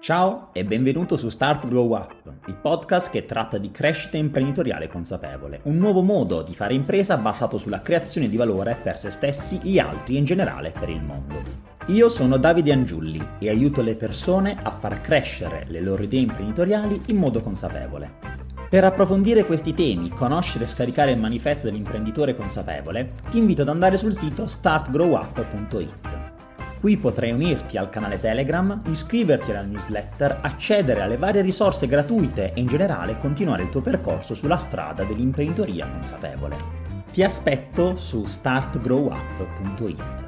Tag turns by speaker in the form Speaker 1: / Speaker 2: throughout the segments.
Speaker 1: Ciao e benvenuto su Start Grow Up, il podcast che tratta di crescita imprenditoriale consapevole, un nuovo modo di fare impresa basato sulla creazione di valore per se stessi, gli altri e in generale per il mondo. Io sono Davide Angiulli e aiuto le persone a far crescere le loro idee imprenditoriali in modo consapevole. Per approfondire questi temi, conoscere e scaricare il manifesto dell'imprenditore consapevole, ti invito ad andare sul sito startgrowup.it. Qui potrai unirti al canale Telegram, iscriverti alla newsletter, accedere alle varie risorse gratuite e in generale continuare il tuo percorso sulla strada dell'imprenditoria consapevole. Ti aspetto su startgrowup.it.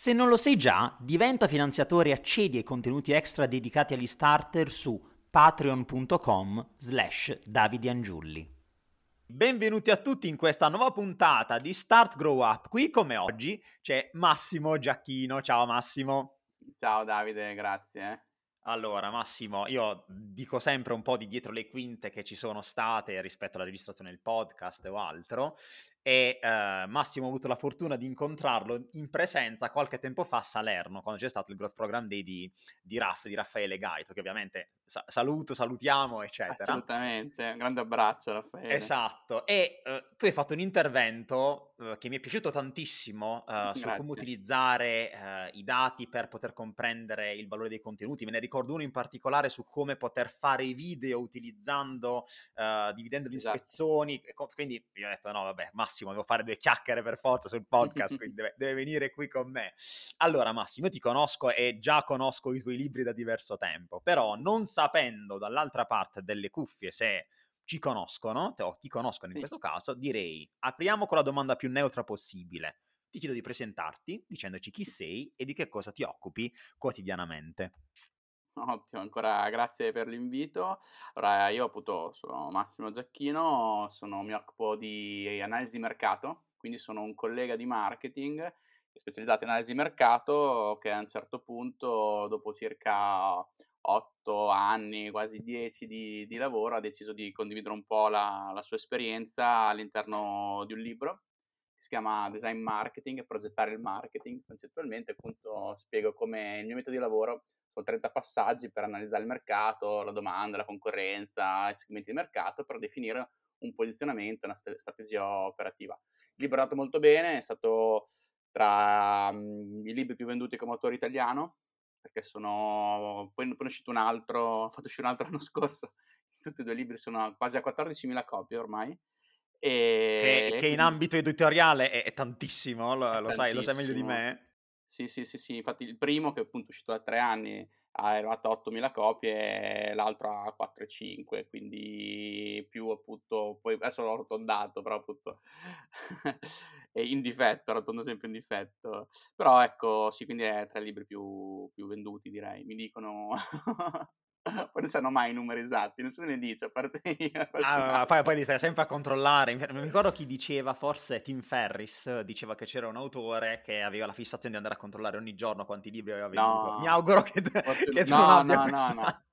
Speaker 1: Se non lo sei già, diventa finanziatore e accedi ai contenuti extra dedicati agli starter su patreon.com slash davidiangiulli. Benvenuti a tutti in questa nuova puntata di Start Grow Up. Qui come oggi c'è Massimo Giacchino. Ciao Massimo.
Speaker 2: Ciao Davide, grazie.
Speaker 1: Allora, Massimo, io dico sempre un po' di dietro le quinte che ci sono state rispetto alla registrazione del podcast o altro, e eh, Massimo ha avuto la fortuna di incontrarlo in presenza qualche tempo fa a Salerno, quando c'è stato il Growth Program Day di, di, Raff, di Raffaele Gaito, che ovviamente sa- saluto, salutiamo, eccetera.
Speaker 2: Assolutamente, un grande abbraccio Raffaele.
Speaker 1: Esatto, e eh, tu hai fatto un intervento eh, che mi è piaciuto tantissimo eh, su come utilizzare eh, i dati per poter comprendere il valore dei contenuti. Me ne ricordo uno in particolare su come poter fare i video utilizzando, eh, dividendoli in esatto. spezzoni, quindi io ho detto no vabbè, Massimo Massimo, devo fare due chiacchiere per forza sul podcast, quindi deve, deve, venire qui con me. Allora Massimo, io ti conosco e già conosco i tuoi libri da diverso tempo, però non sapendo dall'altra parte delle cuffie se ci conoscono, o ti conoscono sì. in questo caso, direi apriamo con la domanda più neutra possibile. Ti chiedo di presentarti dicendoci chi sei e di che cosa ti occupi quotidianamente.
Speaker 2: Ottimo, ancora grazie per l'invito. Allora, io appunto sono Massimo Giacchino, sono, mi occupo di analisi di mercato, quindi sono un collega di marketing specializzato in analisi di mercato che a un certo punto, dopo circa 8 anni, quasi 10 di, di lavoro, ha deciso di condividere un po' la, la sua esperienza all'interno di un libro che si chiama Design Marketing progettare il marketing. Concettualmente appunto spiego come il mio metodo di lavoro con 30 passaggi per analizzare il mercato, la domanda, la concorrenza, i segmenti di mercato, per definire un posizionamento, una strategia operativa. Il libro è andato molto bene, è stato tra um, i libri più venduti come autore italiano, perché sono... poi, poi è uscito un altro, ho fatto uscire un altro l'anno scorso, tutti e due i libri sono quasi a 14.000 copie ormai.
Speaker 1: E... Che, che in ambito editoriale è, è tantissimo, lo, è lo tantissimo. sai, lo sai meglio di me.
Speaker 2: Sì, sì, sì, sì, infatti il primo che appunto è uscito da tre anni ha arrivato a 8.000 copie l'altro a 4,5, quindi più appunto, poi adesso l'ho arrotondato, però appunto in difetto, arrotondo sempre in difetto. Però ecco, sì, quindi è tra i libri più, più venduti direi, mi dicono... poi non sanno mai i numeri esatti, nessuno ne dice, a parte io.
Speaker 1: Ah, poi, poi li stai sempre a controllare. Mi ricordo chi diceva, forse Tim Ferris, diceva che c'era un autore che aveva la fissazione di andare a controllare ogni giorno quanti libri aveva venduto. No. Mi auguro che, Fortun- che tu no, non abbia no, questa... no, no.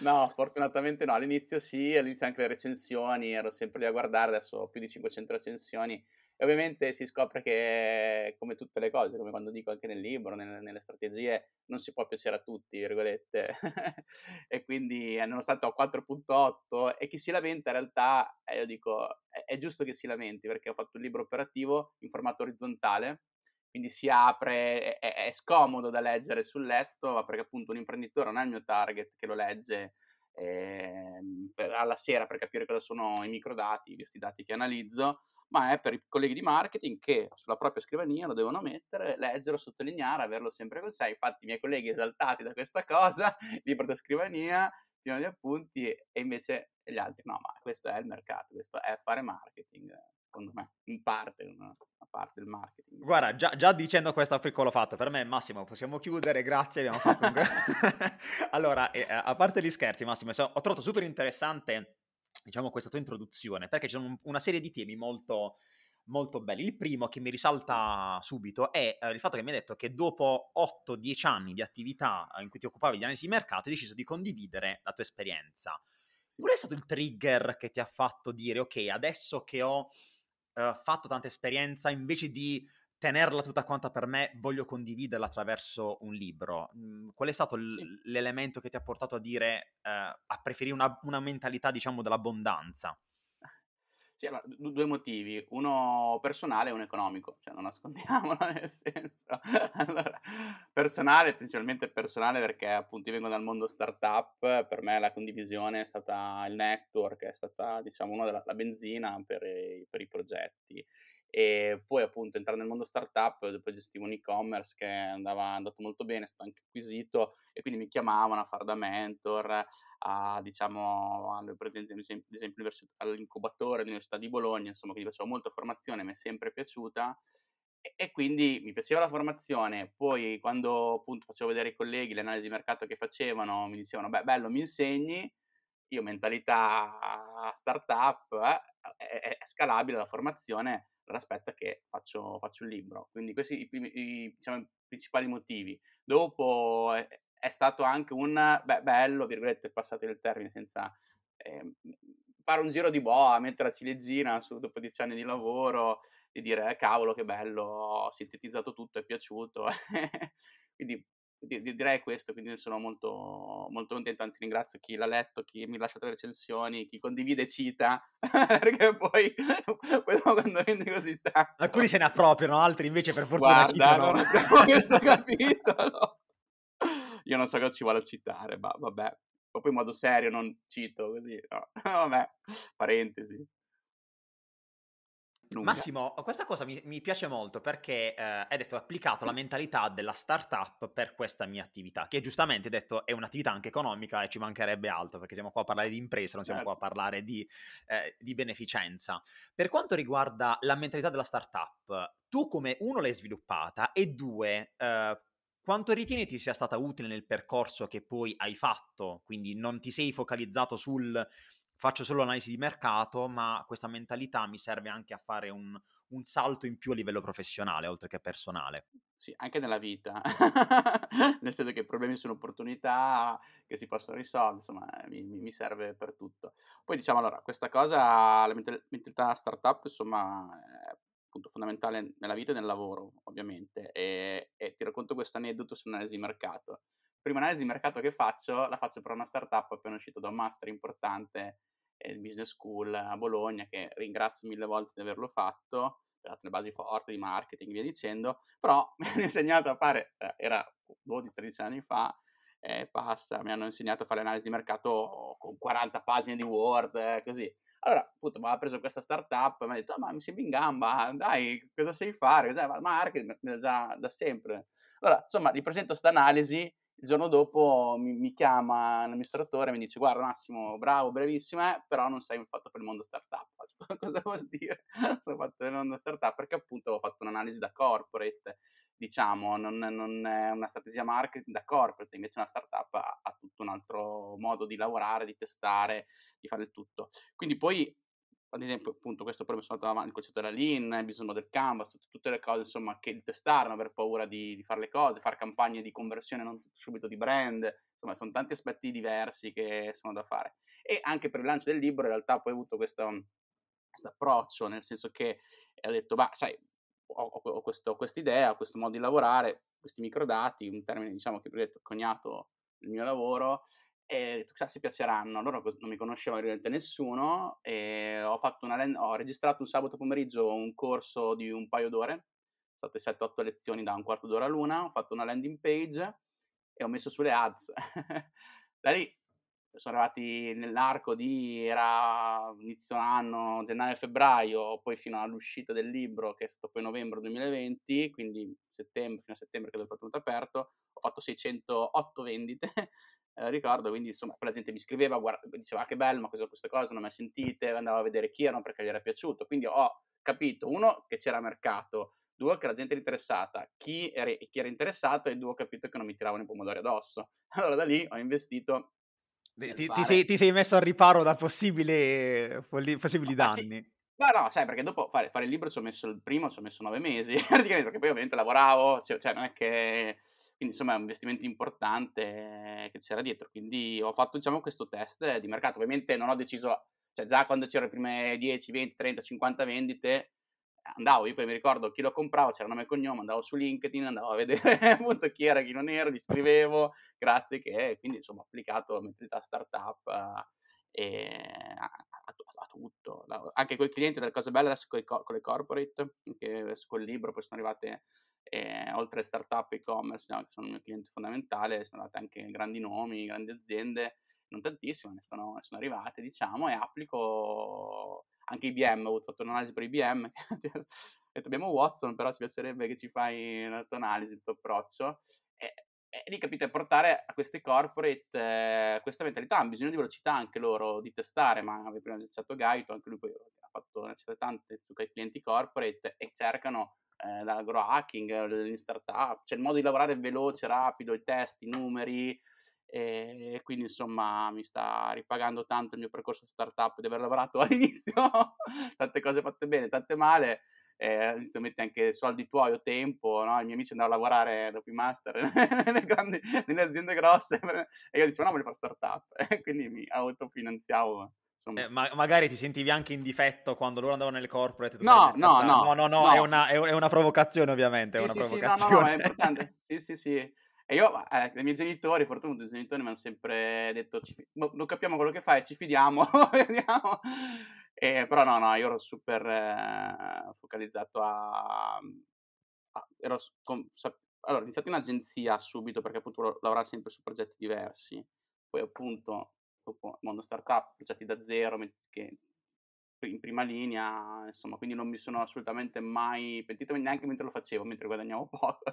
Speaker 2: No, fortunatamente no, all'inizio sì, all'inizio anche le recensioni, ero sempre lì a guardare, adesso ho più di 500 recensioni e ovviamente si scopre che, come tutte le cose, come quando dico anche nel libro, nelle, nelle strategie, non si può piacere a tutti, virgolette. e quindi, eh, nonostante ho 4.8, e chi si lamenta in realtà, eh, io dico, è, è, giusto che si lamenti, perché ho fatto un libro operativo in formato orizzontale, quindi si apre, è, è scomodo da leggere sul letto, ma perché appunto un imprenditore non è il mio target che lo legge eh, alla sera per capire cosa sono i microdati, questi dati che analizzo, ma è per i colleghi di marketing che sulla propria scrivania lo devono mettere, leggere, sottolineare, averlo sempre con sé. Infatti i miei colleghi esaltati da questa cosa, libro da scrivania, pieno di appunti, e invece gli altri no, ma questo è il mercato, questo è fare marketing, secondo me, in parte, una, parte del marketing.
Speaker 1: Guarda, già, già, dicendo questo piccolo fatto, per me Massimo possiamo chiudere, grazie, abbiamo fatto un... allora, eh, a parte gli scherzi Massimo, ho trovato super interessante diciamo, questa tua introduzione, perché c'è un, una serie di temi molto, molto belli. Il primo che mi risalta subito è eh, il fatto che mi hai detto che dopo 8-10 anni di attività in cui ti occupavi di analisi di mercato hai deciso di condividere la tua esperienza. Qual è stato il trigger che ti ha fatto dire ok, adesso che ho uh, fatto tanta esperienza, invece di tenerla tutta quanta per me, voglio condividerla attraverso un libro. Mm, qual è stato l- sì. l'elemento che ti ha portato a dire, uh, a preferire una, una mentalità, diciamo, dell'abbondanza?
Speaker 2: Sì, allora, due motivi, uno personale e uno economico, cioè non nascondiamolo nel senso. Allora, personale, principalmente personale perché appunto io vengo dal mondo startup, per me la condivisione è stata il network, è stata diciamo una della la benzina per i, per i progetti e poi appunto entrare nel mondo startup, dopo gestivo un e-commerce che andava andato molto bene, è stato anche acquisito e quindi mi chiamavano a fare da mentor, a diciamo, ad esempio all'incubatore dell'Università di Bologna, insomma, quindi facevo molta formazione, mi è sempre piaciuta. E, e quindi mi piaceva la formazione, poi quando appunto facevo vedere ai colleghi le analisi di mercato che facevano, mi dicevano, beh, bello, mi insegni, io mentalità startup, eh, è, è scalabile la formazione, aspetta che faccio, faccio il libro. Quindi questi sono i, i, diciamo, i principali motivi. Dopo è, è stato anche un beh, bello, virgolette, passate il termine, senza eh, fare un giro di boa, mettere la ciliegina su, dopo dieci anni di lavoro e dire eh, cavolo che bello, ho sintetizzato tutto, è piaciuto. quindi direi questo, quindi sono molto, molto contento, anzi ringrazio chi l'ha letto, chi mi lascia le recensioni, chi condivide e cita, perché poi, poi quando vende così tanto...
Speaker 1: Alcuni se ne appropriano, altri invece per fortuna
Speaker 2: Guarda, non abbiamo questo capitolo. Io non so cosa ci vuole citare, ma vabbè. Proprio in modo serio, non cito così, no. vabbè, parentesi.
Speaker 1: Lunga. Massimo, questa cosa mi, mi piace molto perché eh, hai detto hai applicato la mentalità della startup per questa mia attività, che giustamente hai detto è un'attività anche economica e ci mancherebbe altro perché siamo qua a parlare di impresa, non siamo certo. qua a certo. parlare di, eh, di, beneficenza. Per quanto riguarda la mentalità della startup, tu come uno l'hai sviluppata e due, eh, quanto ritieni ti sia stata utile nel percorso che poi hai fatto? Quindi non ti sei focalizzato sul faccio solo analisi di mercato, ma questa mentalità mi serve anche a fare un, un salto in più a livello professionale, oltre che personale.
Speaker 2: Sì, anche nella vita, nel senso che problemi sono opportunità che si possono risolvere, insomma, mi, mi serve per tutto. Poi diciamo allora, questa cosa, la mentalità startup, insomma, è appunto fondamentale nella vita e nel lavoro, ovviamente, e, e ti racconto questo aneddoto sull'analisi di mercato. Prima analisi di mercato che faccio, la faccio per una startup appena uscito da un master importante Business School a Bologna, che ringrazio mille volte di averlo fatto, per le basi forti di marketing e via dicendo, però mi hanno insegnato a fare, eh, era 12-13 anni fa, eh, passa, mi hanno insegnato a fare l'analisi di mercato con 40 pagine di Word, eh, così. Allora, appunto, mi ha preso questa startup, mi ha detto, oh, ma mi sembri in gamba, dai, cosa sai fare? Marketing, già da sempre. Allora, insomma, gli presento questa analisi il giorno dopo mi, mi chiama l'amministratore e mi dice guarda Massimo, bravo, bravissimo, eh, però non sei fatto per il mondo startup. Cosa vuol dire? Sono fatto per il mondo startup perché appunto ho fatto un'analisi da corporate, diciamo, non, non è una strategia marketing da corporate, invece una startup ha, ha tutto un altro modo di lavorare, di testare, di fare il tutto. Quindi poi ad esempio, appunto, questo poi mi sono andato avanti, il concetto della Lean, il business model canvas, tutte, tutte le cose, insomma, che testare, non aver paura di, di, fare le cose, fare campagne di conversione, non subito di brand, insomma, sono tanti aspetti diversi che sono da fare. E anche per il lancio del libro, in realtà, poi ho avuto questo, approccio, nel senso che ho detto, bah, sai, ho, ho questa idea, ho questo modo di lavorare, questi microdati, un termine, diciamo, che ho detto, coniato il mio lavoro, e ho chissà se piaceranno. Loro non mi conosceva realtà nessuno e ho, una, ho, registrato un sabato pomeriggio un corso di un paio d'ore, state 7-8 lezioni da un quarto d'ora l'una, ho fatto una landing page e ho messo sulle ads. da lì sono arrivati nell'arco di era inizio anno, gennaio-febbraio, poi fino all'uscita del libro che è stato poi novembre 2020, quindi settembre, fino a settembre che è tutto aperto, ho fatto 608 vendite eh, ricordo, quindi insomma la gente mi scriveva, guarda, diceva ah, che bello, ma cosa queste cose non le mai sentite, andavo a vedere chi erano perché gli era piaciuto, quindi ho capito, uno, che c'era mercato, due, che la gente era interessata, chi era, chi era interessato e due, ho capito che non mi tiravano i pomodori addosso. Allora da lì ho investito
Speaker 1: ti, ti, sei, ti, sei, messo al riparo da possibili, possibili danni.
Speaker 2: Ah, sì. No, no, sai, perché dopo fare, fare il libro ci ho messo il primo, ci ho messo nove mesi, praticamente, perché poi ovviamente lavoravo, cioè, cioè non è che... Quindi insomma è un investimento importante che c'era dietro, quindi ho fatto diciamo questo test di mercato, ovviamente non ho deciso, cioè già quando c'erano le prime 10, 20, 30, 50 vendite, andavo, io poi mi ricordo chi lo compravo, c'era nome e cognome, andavo su LinkedIn, andavo a vedere appunto chi era, chi non era, gli scrivevo, grazie che, quindi insomma ho applicato la mentalità startup eh, tutto, anche con i clienti delle cose belle adesso con, i, con le corporate, che adesso col libro poi sono arrivate eh, oltre startup e-commerce, no, che sono il mio cliente fondamentale, sono arrivate anche grandi nomi, grandi aziende, non tantissime, ne sono, sono arrivate diciamo e applico anche IBM, ho fatto un'analisi per IBM, ho detto abbiamo Watson, però ci piacerebbe che ci fai una tua analisi, il tuo approccio. E lì capite, portare a questi corporate eh, questa mentalità, hanno bisogno di velocità anche loro, di testare, ma avevo prima citato Gaito, anche lui poi ha fatto ne tante su quei clienti corporate e cercano eh, dall'agro hacking, in startup, cioè il modo di lavorare veloce, rapido, i test, i numeri, e quindi insomma mi sta ripagando tanto il mio percorso startup di aver lavorato all'inizio, tante cose fatte bene, tante male, eh, all'inizio metti anche soldi tuoi o tempo, no? i miei amici andavano a lavorare dopo i master nelle, grandi, nelle aziende grosse e io dicevo no voglio fare startup quindi mi autofinanziavo.
Speaker 1: Eh, ma magari ti sentivi anche in difetto quando loro andavano nelle corporate?
Speaker 2: No, no, no,
Speaker 1: no, no, no, È, una, è, una, provocazione ovviamente. Sì, è una
Speaker 2: sì,
Speaker 1: provocazione.
Speaker 2: sì, no, no, è importante. sì, sì, sì. E io, eh, i miei genitori, fortunatamente i genitori mi hanno sempre detto, ci, no, non capiamo quello che fai, ci fidiamo, vediamo. E, però no, no, io ero super eh, focalizzato a... a ero, con, allora, ho iniziato in agenzia subito perché appunto lavorare sempre su progetti diversi. Poi appunto, dopo mondo startup, progetti da zero, che in prima linea, insomma, quindi non mi sono assolutamente mai pentito neanche mentre lo facevo, mentre guadagnavo poco.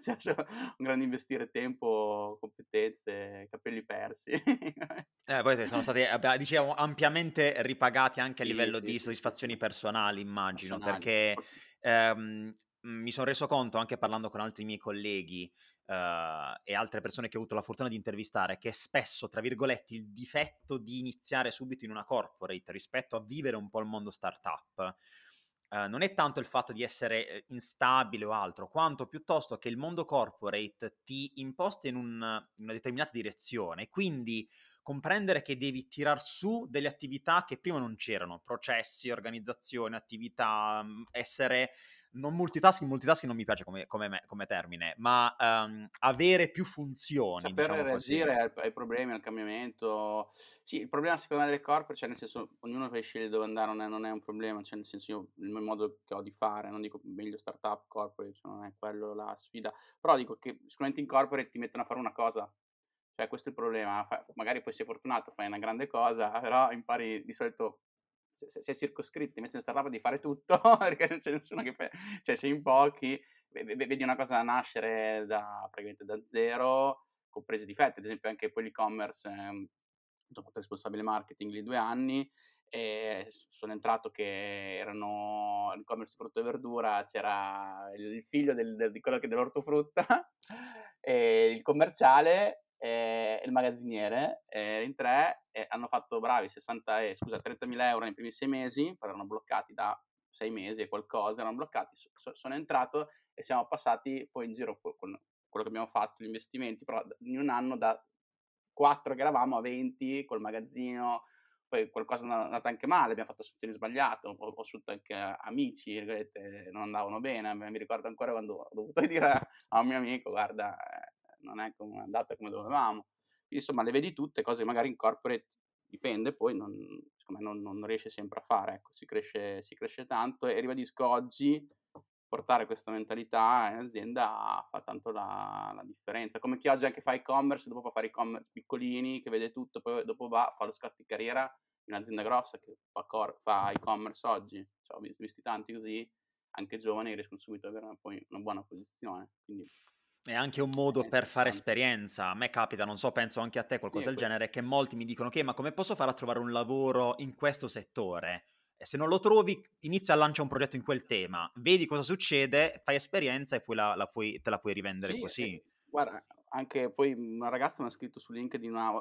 Speaker 2: cioè, un grande investire tempo, competenze, capelli persi.
Speaker 1: eh, poi sono stati, diciamo, ampiamente ripagati anche a sì, livello sì, di sì, soddisfazioni personali, immagino, personali. perché ehm, mi sono reso conto, anche parlando con altri miei colleghi, uh, e altre persone che ho avuto la fortuna di intervistare, che spesso, tra virgolette, il difetto di iniziare subito in una corporate rispetto a vivere un po' il mondo startup. Uh, non è tanto il fatto di essere eh, instabile o altro, quanto piuttosto che il mondo corporate ti imposta in, un, in una determinata direzione, quindi comprendere che devi tirar su delle attività che prima non c'erano, processi, organizzazione, attività, mm, essere non multitasking, multitasking non mi piace come, come, come termine, ma um, avere più funzioni.
Speaker 2: Saper
Speaker 1: diciamo
Speaker 2: reagire ai, ai, problemi, al cambiamento. Sì, il problema secondo me delle corporate, cioè nel senso, ognuno poi sceglie dove andare, non è, non è, un problema, cioè nel senso io, il mio modo che ho di fare, non dico meglio startup, corporate, cioè non è quello la sfida, però dico che sicuramente in corporate ti mettono a fare una cosa, cioè questo è il problema, magari poi sei fortunato, fai una grande cosa, però impari di solito se, sei circoscritti, invece in startup di fare tutto, perché non c'è nessuno che fa, cioè sei in pochi, vedi una cosa nascere da, praticamente da zero, compresi difetti, ad esempio anche poi l'e-commerce, eh, ho fatto responsabile marketing lì due anni, e sono entrato che erano l'e-commerce frutta e verdura, c'era il figlio del, del, di quello che dell'ortofrutta, e il commerciale e il magazziniere, eh, in tre eh, hanno fatto bravi 60, eh, scusa, 30.000 euro nei primi sei mesi, poi erano bloccati da sei mesi e qualcosa, erano bloccati, so, sono entrato e siamo passati poi in giro con quello che abbiamo fatto, gli investimenti, però in un anno da 4 che eravamo a 20 col magazzino, poi qualcosa è andato anche male, abbiamo fatto assunzioni sbagliate, ho, ho assunto anche amici, non andavano bene, mi ricordo ancora quando ho dovuto dire a un mio amico, guarda, eh, non è andata come dovevamo. Insomma, le vedi tutte, cose che magari in corporate dipende, poi non, non, non riesce sempre a fare, ecco, si cresce, si cresce tanto e ribadisco oggi portare questa mentalità in azienda fa tanto la, la, differenza. Come chi oggi anche fa e-commerce, dopo fa fare e-commerce piccolini, che vede tutto, poi dopo va, fa lo scatto di carriera in un'azienda grossa che fa, cor- fa e-commerce oggi. Cioè, ho visti tanti così, anche giovani, riescono subito ad avere poi una buona posizione. Quindi
Speaker 1: è anche un modo per fare esperienza. A me capita, non so, penso anche a te qualcosa sì, del genere, che molti mi dicono che ma come posso fare a trovare un lavoro in questo settore? E se non lo trovi, inizia a lanciare un progetto in quel tema, vedi cosa succede, fai esperienza e poi la, la puoi, te la puoi rivendere
Speaker 2: sì,
Speaker 1: così.
Speaker 2: Eh, guarda, anche poi una ragazza mi ha scritto su LinkedIn una,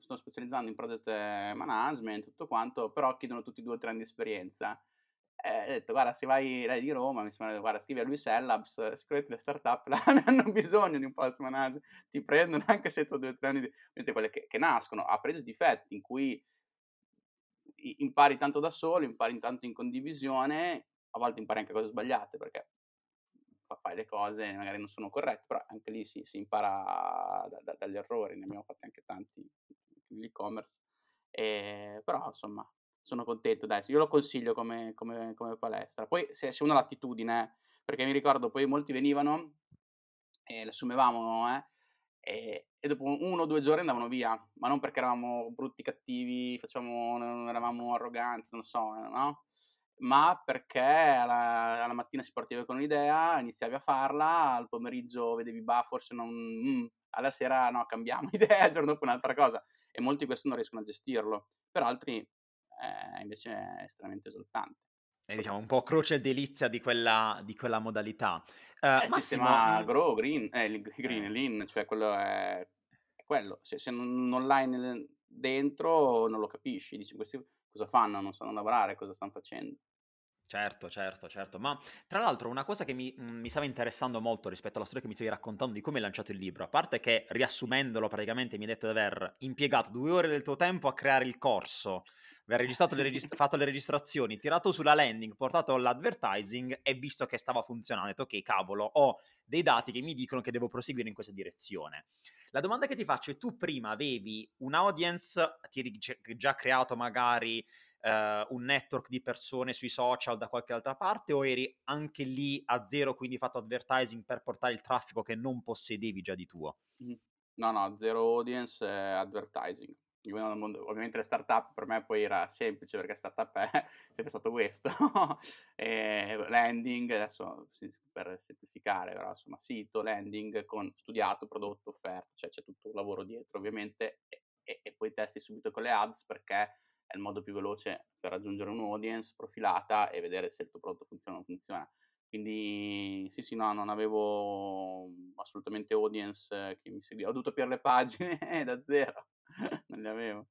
Speaker 2: sto specializzando in project management, tutto quanto, però chiedono tutti due o tre anni di esperienza. E ho detto, guarda, se vai, lei di Roma, mi sembra, guarda, scrivi a lui Sellabs, sicuramente le startup ne hanno bisogno di un project manager, ti prendono anche se tu due o tre anni, di... quelle che, che nascono a presi difetti, in cui impari tanto da solo, impari tanto in condivisione, a volte impari anche cose sbagliate, perché fai le cose magari non sono corrette, però anche lì si, si impara da, da, dagli errori, ne abbiamo fatti anche tanti nell'e-commerce, e, però insomma sono contento, dai, io lo consiglio come, come, come palestra. Poi se, se uno ha l'attitudine, perché mi ricordo poi molti venivano e le assumevamo, eh, e, e, dopo uno o due giorni andavano via, ma non perché eravamo brutti, cattivi, facciamo, non eravamo arroganti, non so, no? ma perché alla, alla, mattina si partiva con un'idea, iniziavi a farla, al pomeriggio vedevi, bah, forse non... Mm, alla sera no, cambiamo idea, il giorno dopo un'altra cosa. E molti questo non riescono a gestirlo, per altri eh, invece è estremamente esaltante.
Speaker 1: È diciamo un po' croce e delizia di quella, di quella modalità.
Speaker 2: Uh, eh, il sistema Grow, Green, eh, Green, eh. Lean, cioè quello è, è quello. Se, se non, non, l'hai nel, dentro non lo capisci, dici questi cosa fanno, non sanno lavorare, cosa stanno facendo.
Speaker 1: Certo, certo, certo. Ma tra l'altro una cosa che mi, mm, mi, stava interessando molto rispetto alla storia che mi stavi raccontando di come hai lanciato il libro, a parte che riassumendolo praticamente mi hai detto di aver impiegato due ore del tuo tempo a creare il corso, registrato le regist- fatto le registrazioni, tirato sulla landing, portato l'advertising e visto che stava funzionando, ho detto ok cavolo, ho dei dati che mi dicono che devo proseguire in questa direzione. La domanda che ti faccio è tu prima avevi un audience, ti eri già creato magari uh, un network di persone sui social da qualche altra parte o eri anche lì a zero, quindi fatto advertising per portare il traffico che non possedevi già di tuo?
Speaker 2: No, no, zero audience e advertising. Ovviamente le startup per me poi era semplice perché startup è sempre stato questo. landing, adesso per semplificare, però insomma sito, landing con studiato, prodotto, offerta, cioè c'è tutto un lavoro dietro ovviamente e, e, e poi testi subito con le ads perché è il modo più veloce per raggiungere un'audience profilata e vedere se il tuo prodotto funziona o non funziona. Quindi sì, sì, no, non avevo assolutamente audience che mi seguiva. Ho dovuto aprire le pagine da zero, non le avevo.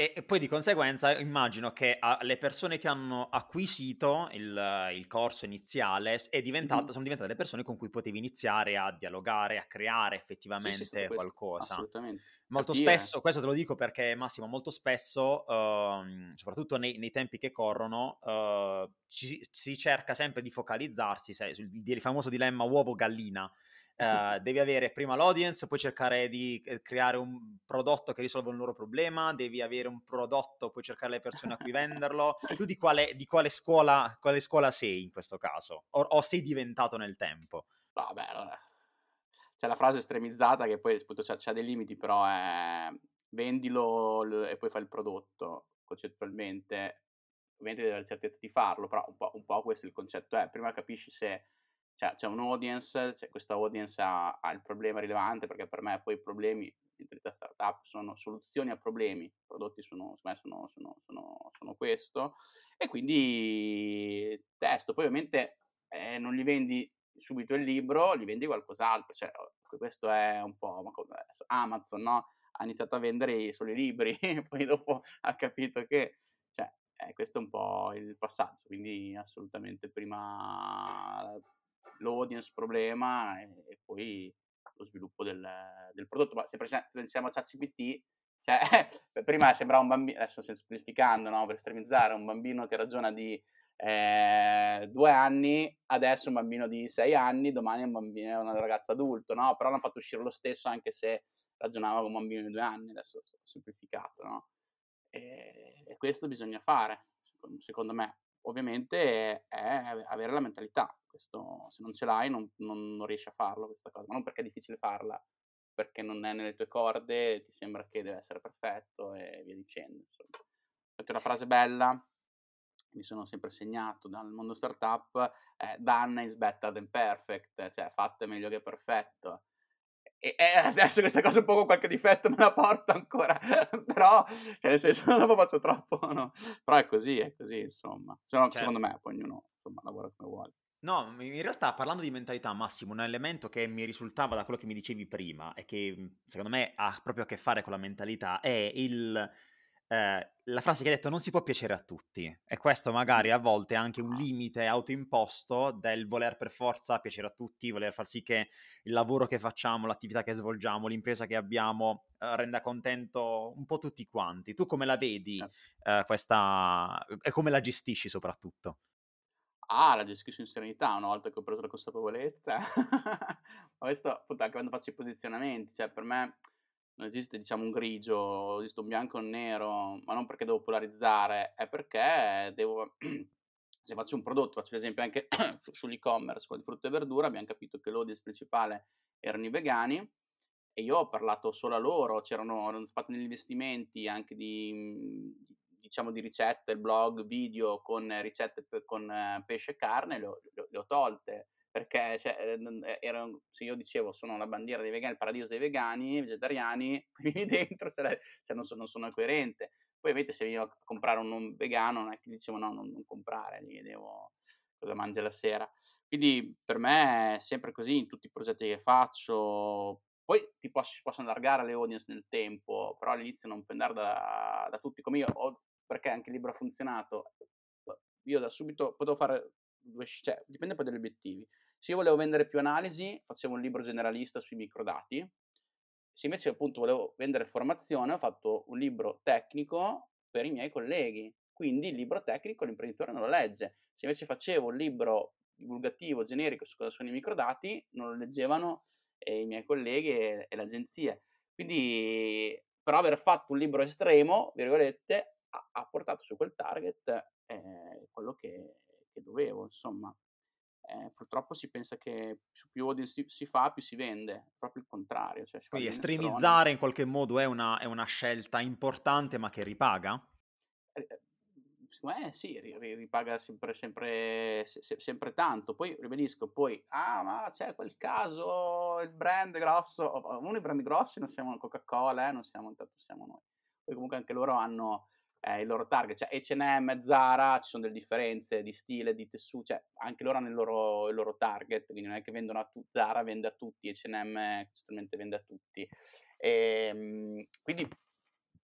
Speaker 1: E, poi di conseguenza immagino che a, le persone che hanno acquisito il, il corso iniziale mm-hmm. sono diventate le persone con cui potevi iniziare a dialogare, a creare effettivamente sì, sì, qualcosa.
Speaker 2: Assolutamente.
Speaker 1: Molto Capire. spesso, questo te lo dico perché Massimo, molto spesso, uh, soprattutto nei, nei, tempi che corrono, uh, ci, si cerca sempre di focalizzarsi sai, sul il famoso dilemma uovo-gallina Uh, devi avere prima l'audience, poi cercare di eh, creare un prodotto che risolva un loro problema, devi avere un prodotto, poi cercare le persone a cui venderlo. Tu di quale, di quale, scuola, quale scuola sei in questo caso? O, o sei diventato nel tempo?
Speaker 2: Vabbè, allora. C'è la frase estremizzata che poi appunto c'ha dei limiti, però è vendilo e poi fai il prodotto concettualmente. Ovviamente devi avere certezza di farlo, però un po', un po' questo il concetto è. Prima capisci se cioè, c'è un'audience, c'è questa audience ha, ha, il problema rilevante perché per me poi i problemi in realtà startup sono soluzioni a problemi, i prodotti sono, sono, sono, sono, questo e quindi testo, poi ovviamente eh, non gli vendi subito il libro, gli vendi qualcos'altro, cioè, questo è un po' Amazon, no? Ha iniziato a vendere solo i libri, poi dopo ha capito che, cioè, eh, questo è un po' il passaggio, quindi assolutamente prima l'audience problema e, e poi lo sviluppo del, del, prodotto. Ma se pensiamo a ChatGPT, cioè, prima sembrava un bambino, adesso semplificando, no, per estremizzare, un bambino che ragiona di eh, due anni, adesso un bambino di sei anni, domani è un bambino, una ragazza adulto, no? Però l'hanno fatto uscire lo stesso anche se ragionava come un bambino di due anni, adesso semplificato, no? E, e questo bisogna fare, secondo me ovviamente è avere la mentalità. Questo, se non ce l'hai non, non, non, riesci a farlo questa cosa, ma non perché è difficile farla, perché non è nelle tue corde, ti sembra che deve essere perfetto e via dicendo. Insomma. La frase bella, mi sono sempre segnato dal mondo startup, è done is better than perfect, cioè fatto è meglio che perfetto e, e, adesso questa cosa un po' con qualche difetto me la porto ancora, però, cioè nel senso, non lo faccio troppo, no? Però è così, è così, insomma. Cioè, certo. Secondo me, poi ognuno insomma, lavora come vuole.
Speaker 1: No, in realtà parlando di mentalità, Massimo, un elemento che mi risultava da quello che mi dicevi prima e che mhmm, secondo me ha proprio a che fare con la mentalità è il, eh, la frase che hai detto non si può piacere a tutti e questo magari a volte è anche un limite autoimposto del voler per forza piacere a tutti, voler far sì che il lavoro che facciamo, l'attività che svolgiamo, l'impresa che abbiamo eh, renda contento un po' tutti quanti. Tu come la vedi eh, questa e come la gestisci soprattutto?
Speaker 2: Ah, la gestisco in serenità una volta che ho preso la consapevolezza. questo appunto anche quando faccio i posizionamenti, cioè per me non esiste diciamo un grigio, esiste un bianco e un nero, ma non perché devo polarizzare, è perché devo se faccio un prodotto, faccio l'esempio anche sull'e-commerce, con frutta e verdura, abbiamo capito che l'audience principale erano i vegani e io ho parlato solo a loro, c'erano erano fatti degli investimenti anche di diciamo di ricette, blog, video con ricette con eh, pesce e carne, le ho, le ho tolte perché cioè, eh, era, se io dicevo sono la bandiera dei vegani, il paradiso dei vegani, vegetariani, lì dentro cioè, non, sono, non, sono, coerente. Poi ovviamente se venivo a comprare un non vegano non è che dicevo no, non, non comprare, gli chiedevo cosa mangia la sera. Quindi per me è sempre così in tutti i progetti che faccio. Poi ti posso, posso allargare le audience nel tempo, però all'inizio non puoi andare da, da tutti come io perché anche il libro ha funzionato. Io da subito potevo fare cioè, dipende poi dagli obiettivi. Se io volevo vendere più analisi, facevo un libro generalista sui microdati. Se invece appunto volevo vendere formazione, ho fatto un libro tecnico per i miei colleghi. Quindi il libro tecnico l'imprenditore non lo legge. Se invece facevo un libro divulgativo, generico su cosa sono i microdati, non lo leggevano eh, i miei colleghi e, e le agenzie. Quindi, però aver fatto un libro estremo, virgolette, ha, ha portato su quel target eh, quello che, che, dovevo, insomma. Eh, purtroppo si pensa che più audience si, si, fa, più si vende, proprio il contrario. Cioè
Speaker 1: Quindi estremizzare in qualche modo è una, è una, scelta importante ma che ripaga?
Speaker 2: Eh, eh me sì, ripaga sempre, sempre, sempre, tanto. Poi ribadisco, poi, ah ma c'è quel caso, il brand grosso, uno dei brand grossi non siamo Coca-Cola, eh, non siamo, intanto siamo noi. Poi comunque anche loro hanno eh, il loro target, cioè H&M, Zara, ci sono delle differenze di stile, di tessuto, cioè anche loro hanno il loro, il loro target, quindi non è che vendono a tutti, Zara vende a tutti, H&M certamente vende a tutti. E, ehm, quindi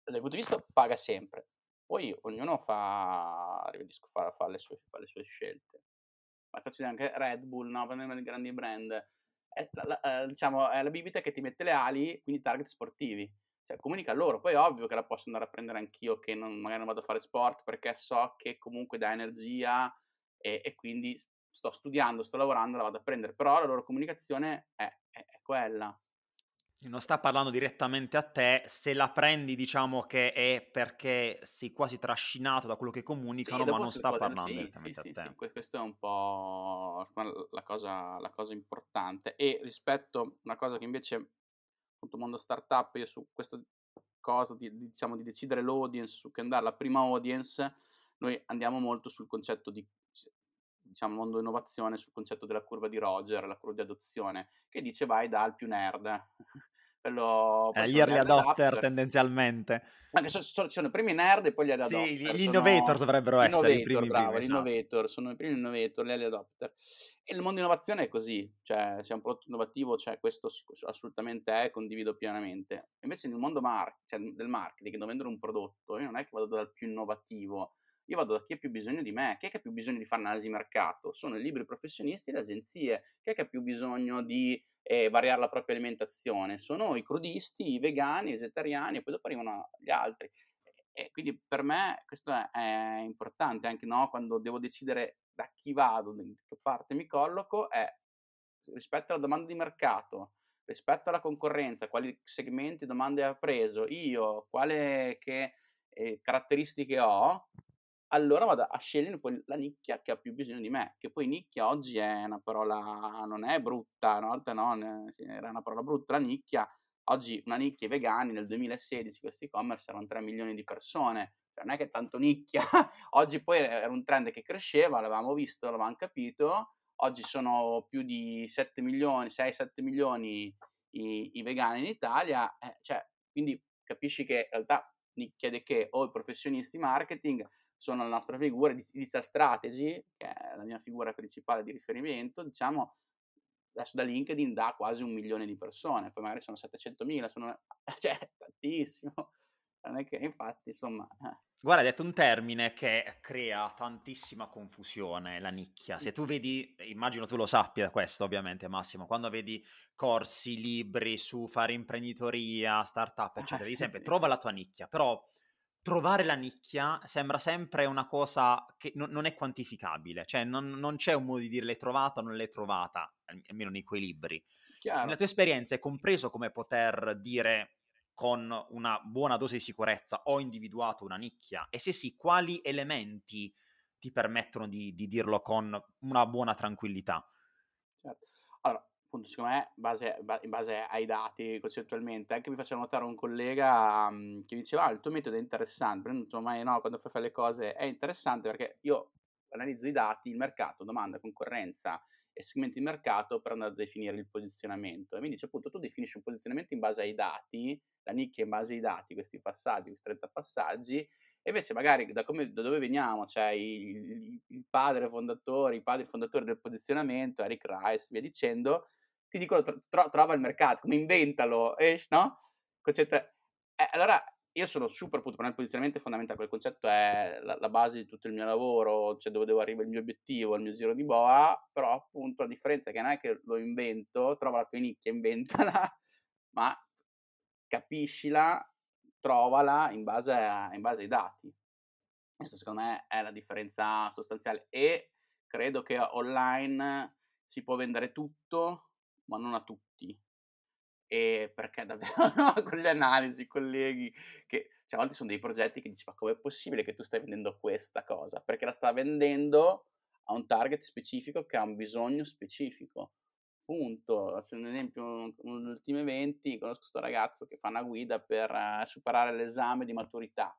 Speaker 2: dal punto di vista paga sempre, poi ognuno fa, fa, fa, le, sue, fa le sue scelte. Ma faccio anche Red Bull, no? Dei grandi brand, è la, la, eh, diciamo, è la bibita che ti mette le ali, quindi target sportivi cioè, comunica loro. Poi è ovvio che la posso andare a prendere anch'io, che non, magari non vado a fare sport perché so che comunque dà energia e, e, quindi sto studiando, sto lavorando, la vado a prendere. Però la loro comunicazione è, è, è quella.
Speaker 1: Non sta parlando direttamente a te, se la prendi diciamo che è perché sei quasi trascinato da quello che comunicano, sì, ma non sta parlando sì, direttamente sì, a te.
Speaker 2: Sì, questo è un po' la cosa, la cosa importante. E rispetto a una cosa che invece appunto mondo startup, io su questa cosa di, diciamo, di decidere l'audience, su che andare, la prima audience, noi andiamo molto sul concetto di diciamo mondo innovazione sul concetto della curva di Roger, la curva di adozione, che dice vai dal più nerd.
Speaker 1: Quello, eh, gli early adopter, adapter. tendenzialmente.
Speaker 2: Anche se sono, sono, i primi nerd e poi gli early
Speaker 1: sì,
Speaker 2: adopter.
Speaker 1: Gli innovator dovrebbero essere i primi.
Speaker 2: Bravo,
Speaker 1: primi,
Speaker 2: gli esatto. innovator, sono i primi innovator, gli early adopter. E il mondo innovazione è così, cioè se è un prodotto innovativo, cioè, questo assolutamente è, condivido pienamente. Invece nel mondo mar- cioè, del marketing, che devo vendere un prodotto, io non è che vado dal più innovativo, io vado da chi ha più bisogno di me, chi è che ha più bisogno di fare analisi di mercato? Sono i libri professionisti e le agenzie, chi è che ha più bisogno di eh, variare la propria alimentazione? Sono i crudisti, i vegani, i vegetariani e poi dopo arrivano gli altri. E quindi per me questo è, è importante anche no? quando devo decidere da chi vado, da che parte mi colloco, è rispetto alla domanda di mercato, rispetto alla concorrenza, quali segmenti, domande ha preso, io, quale che, eh, caratteristiche ho, allora vado a scegliere poi la nicchia che ha più bisogno di me, che poi nicchia oggi è una parola, non è brutta, una volta no, era una parola brutta, la nicchia, oggi una nicchia i vegani nel 2016 questi e-commerce erano 3 milioni di persone, non è che tanto nicchia, oggi poi era un trend che cresceva, l'avevamo visto, l'avevamo capito, oggi sono più di 7 milioni, 6-7 milioni i, i, vegani in Italia, eh, cioè, quindi capisci che in realtà nicchia di che o i professionisti marketing sono la nostra figura, Digital Strategy, che è la mia figura principale di riferimento, diciamo, adesso da LinkedIn dà quasi un milione di persone, poi magari sono 700.000, sono, cioè, tantissimo. Non è che, infatti, insomma... Eh.
Speaker 1: Guarda, hai detto un termine che crea tantissima confusione, la nicchia. Se tu vedi, immagino tu lo sappia questo ovviamente Massimo, quando vedi corsi, libri su fare imprenditoria, startup, eccetera, ah, sì. sempre trova la tua nicchia, però trovare la nicchia sembra sempre una cosa che no, non è quantificabile, cioè non, non, c'è un modo di dire l'hai trovata o non l'hai trovata, almeno nei quei libri. Chiaro. Nella tua esperienza è compreso come poter dire con una buona dose di sicurezza ho individuato una nicchia e se sì, quali elementi ti permettono di, di dirlo con una buona tranquillità?
Speaker 2: Certo. Allora, appunto, secondo me, base, in base ai dati concettualmente, anche mi faceva notare un collega um, che diceva, ah, il tuo metodo è interessante, non so mai, no, quando fai fare le cose è interessante perché io analizzo i dati, il mercato, domanda, concorrenza e segmenti di mercato per andare a definire il posizionamento. E mi dice appunto, tu definisci un posizionamento in base ai dati, la nicchia in base ai dati, questi passaggi, questi 30 passaggi, e invece magari da, come, da dove veniamo, cioè il, il, padre fondatore, i padri fondatori del posizionamento, Eric Rice, via dicendo, ti dicono tro- trova il mercato, come inventalo, eh, no? Concetto eh, allora io sono super appunto per me il posizionamento è fondamentale, quel concetto è la, la, base di tutto il mio lavoro, cioè dove devo arrivare il mio obiettivo, il mio giro di boa, però appunto la differenza è che non è che lo invento, trova la tua nicchia, inventala, ma capiscila, trovala in base, a, in base ai dati. Questa secondo me è la differenza sostanziale e credo che online si può vendere tutto ma non a tutti. E perché davvero no, con le analisi, colleghi, che cioè, a volte sono dei progetti che dici ma com'è possibile che tu stai vendendo questa cosa? Perché la sta vendendo a un target specifico che ha un bisogno specifico. Punto. Faccio un esempio, uno degli ultimi eventi, conosco questo ragazzo che fa una guida per uh, superare l'esame di maturità.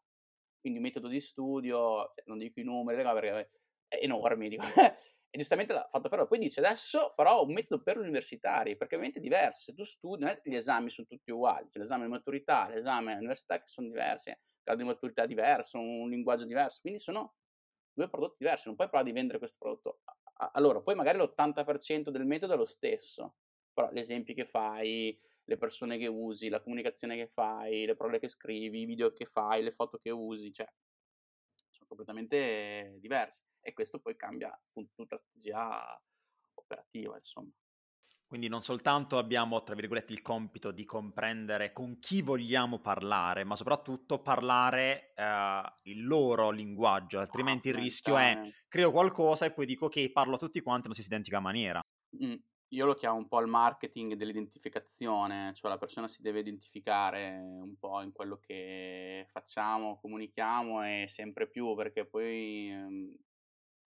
Speaker 2: Quindi metodo di studio, cioè, non dico i numeri, perché è enorme, dico, e giustamente l'ha fatto però. Poi dice adesso farò un metodo per universitari, perché ovviamente è diverso. Se tu studi, gli esami sono tutti uguali, c'è l'esame di maturità, l'esame all'università che sono diversi, grado di maturità diverso, un linguaggio diverso, quindi sono due prodotti diversi, non puoi provare di vendere questo prodotto a loro. Poi magari l'80% del metodo è lo stesso, però gli esempi che fai, le persone che usi, la comunicazione che fai, le parole che scrivi, i video che fai, le foto che usi, cioè completamente diversi e questo poi cambia appunto tutta la strategia operativa, insomma.
Speaker 1: Quindi non soltanto abbiamo, tra virgolette, il compito di comprendere con chi vogliamo parlare, ma soprattutto parlare eh, il loro linguaggio, altrimenti ah, il rischio è creo qualcosa e poi dico che parlo a tutti quanti una stessa identica maniera.
Speaker 2: Mm. Io lo chiamo un po' il marketing dell'identificazione, cioè la persona si deve identificare un po' in quello che facciamo, comunichiamo e sempre più, perché poi ehm,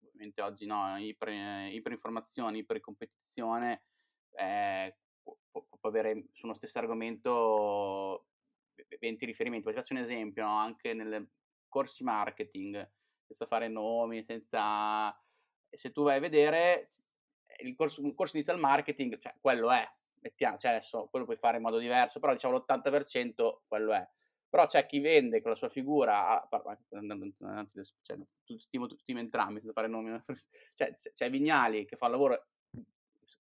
Speaker 2: ovviamente oggi no, iper, iperinformazione, ipercompetizione, eh, può, può, avere su uno stesso argomento 20 riferimenti. Ti faccio un esempio, no? anche nei corsi marketing, senza fare nomi, senza... Se tu vai a vedere il corso, un corso inizial marketing, cioè quello è, mettiamo, cioè adesso quello puoi fare in modo diverso, però diciamo l'80% quello è. Però c'è chi vende con la sua figura, anzi, cioè, stimo, stimo entrambi, fare nomi, cioè, c'è Vignali che fa un lavoro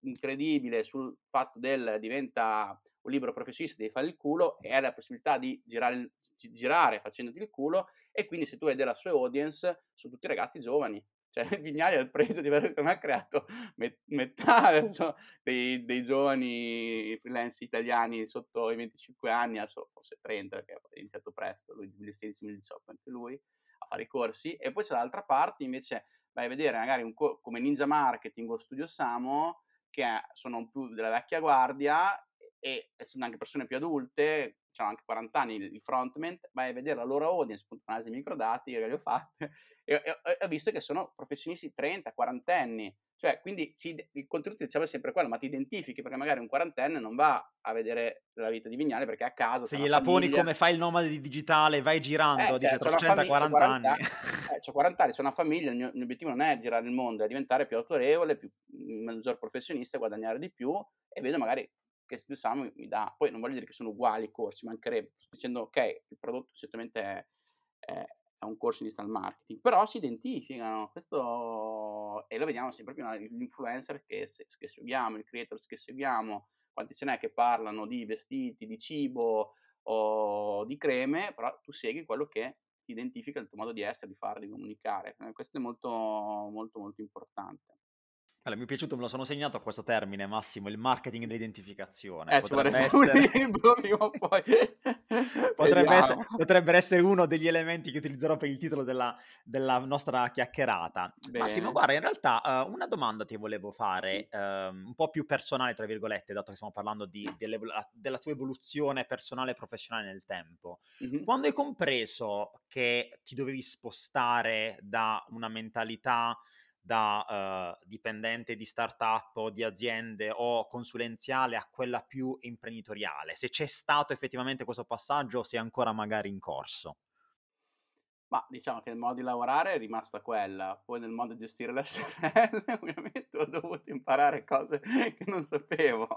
Speaker 2: incredibile sul fatto del diventa un libro professionista, devi fare il culo e hai la possibilità di girare, girare facendoti il culo e quindi se tu vedi la sua audience sono tutti ragazzi giovani cioè, Vignali ha preso di aver ha creato met- metà adesso, dei, dei, giovani freelance italiani sotto i 25 anni, adesso forse 30 perché ha iniziato presto, lui 2016-2018 anche lui, a fare i corsi. E poi c'è l'altra parte invece, vai a vedere magari un co- come Ninja Marketing o Studio Samo, che sono più della vecchia guardia e essendo anche persone più adulte, hanno anche 40 anni il frontman, vai a vedere la loro audience, appunto analisi microdati che le ho fatte, e, ho visto che sono professionisti 30, 40 anni, cioè quindi si, il contenuto diciamo è sempre quello, ma ti identifichi perché magari un quarantenne non va a vedere la vita di Vignale perché è a casa.
Speaker 1: Se gliela poni come fai il nomade digitale, vai girando, eh, dice, cioè, 30, 40, 40 anni.
Speaker 2: Eh, ho 40 anni, sono una famiglia, il mio, il mio, obiettivo non è girare il mondo, è diventare più autorevole, più maggior professionista, guadagnare di più e vedo magari che Studio mi dà, poi non voglio dire che sono uguali i corsi, mancherebbe, sto dicendo ok, il prodotto certamente è, è, è un corso di digital marketing, però si identificano, questo e lo vediamo sempre più l'influencer che, che seguiamo, i creators che seguiamo, quanti ce n'è che parlano di vestiti, di cibo o di creme, però tu segui quello che identifica il tuo modo di essere, di fare, di comunicare. Eh, questo è molto, molto, molto importante.
Speaker 1: Allora, mi è piaciuto, me lo sono segnato a questo termine, Massimo, il marketing dell'identificazione.
Speaker 2: Eh, potrebbe essere... libro prima o poi.
Speaker 1: potrebbe, essere, potrebbe, essere, uno degli elementi che utilizzerò per il titolo della, della nostra chiacchierata. Bene. Massimo, guarda, in realtà uh, una domanda ti volevo fare, sì. uh, un po' più personale, tra virgolette, dato che stiamo parlando di, della tua evoluzione personale e professionale nel tempo. Mm-hmm. Quando hai compreso che ti dovevi spostare da una mentalità da uh, dipendente di startup o di aziende o consulenziale a quella più imprenditoriale, se c'è stato effettivamente questo passaggio o se è ancora magari in corso.
Speaker 2: Ma diciamo che il modo di lavorare è rimasta quella, poi nel modo di gestire le SRL ovviamente ho dovuto imparare cose che non sapevo,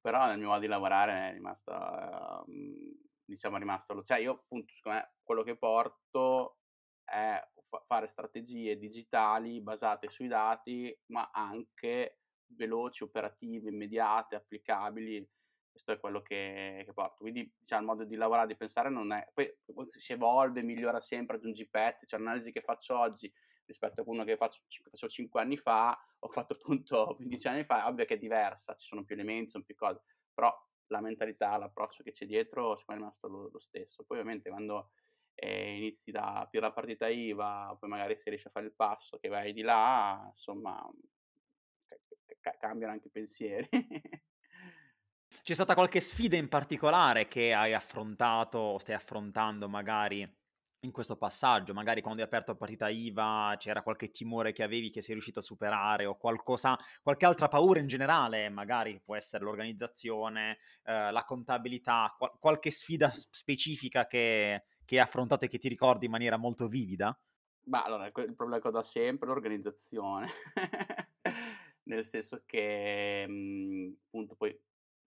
Speaker 2: però nel mio modo di lavorare è rimasta, uh, diciamo, è rimasto, cioè io appunto, me, quello che porto è fare strategie digitali basate sui dati, ma anche veloci, operative, immediate, applicabili. Questo è quello che, che porto. Quindi diciamo, il modo di lavorare, di pensare non è... Poi si evolve, migliora sempre, aggiungi pezzi. Cioè l'analisi che faccio oggi rispetto a uno che faccio, faccio 5 anni fa, ho fatto appunto 15 anni fa, ovvio che è diversa, ci sono più elementi, sono più cose, però la mentalità, l'approccio che c'è dietro, secondo me è rimasto lo, lo stesso. Poi ovviamente quando e inizi da più la partita IVA, poi magari se riesci a fare il passo che vai di là, insomma, ca- cambiano anche i pensieri.
Speaker 1: C'è stata qualche sfida in particolare che hai affrontato o stai affrontando magari in questo passaggio? Magari quando hai aperto la partita IVA c'era qualche timore che avevi che sei riuscito a superare o qualcosa, qualche altra paura in generale, magari può essere l'organizzazione, eh, la contabilità, qual- qualche sfida specifica che, che hai affrontato e che ti ricordi in maniera molto vivida?
Speaker 2: Ma allora, il problema che ho da sempre è l'organizzazione, nel senso che mhmm, appunto poi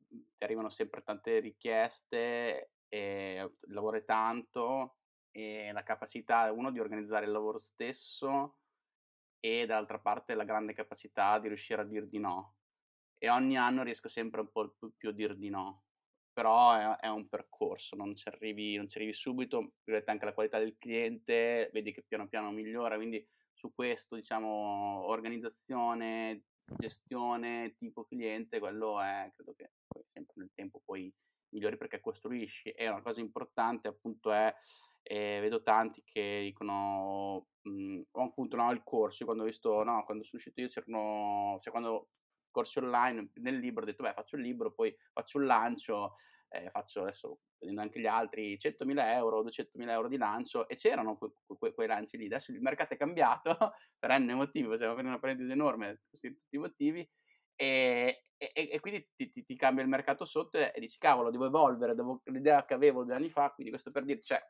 Speaker 2: mhmm, ti arrivano sempre tante richieste, e lavori tanto e la capacità, uno, di organizzare il lavoro stesso e dall'altra parte la grande capacità di riuscire a dir di no. E ogni anno riesco sempre un po' più a dir di no però è, è, un percorso, non ci, arrivi, non ci arrivi subito, anche la qualità del cliente, vedi che piano piano migliora, quindi su questo, diciamo, organizzazione, gestione, tipo cliente, quello è, credo che sempre nel tempo poi migliori perché costruisci. E una cosa importante appunto è, eh, vedo tanti che dicono, mh, mhmm, appunto no, il corso, io quando ho visto, no, quando sono uscito io c'erano, cioè quando corsi online, nel libro ho detto beh faccio il libro, poi faccio un lancio, eh, faccio adesso vedendo anche gli altri 100.000 euro, 200.000 euro di lancio e c'erano que- que- quei lanci lì, adesso il mercato è cambiato per n motivi, possiamo avere una parentesi enorme, questi tutti i motivi e, e, e quindi ti, ti, ti, cambia il mercato sotto e, dici cavolo devo evolvere, devo, l'idea che avevo due anni fa, quindi questo per dire, cioè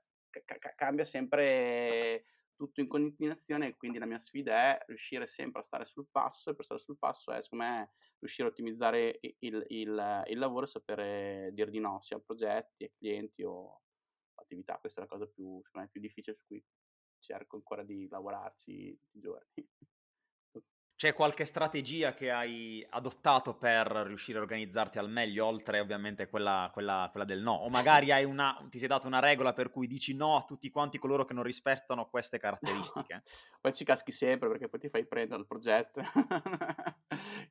Speaker 2: ca- cambia sempre tutto in continuazione quindi la mia sfida è riuscire sempre a stare sul passo e per stare sul passo è secondo me riuscire a ottimizzare il, il, il lavoro e sapere dire di no sia a progetti, a clienti o attività. Questa è la cosa più, me, più difficile su cui cerco ancora di lavorarci tutti i giorni.
Speaker 1: C'è qualche strategia che hai adottato per riuscire a organizzarti al meglio, oltre ovviamente quella, quella, quella del no? O magari una, ti sei dato una regola per cui dici no a tutti quanti coloro che non rispettano queste caratteristiche?
Speaker 2: poi ci caschi sempre perché poi ti fai prendere il progetto.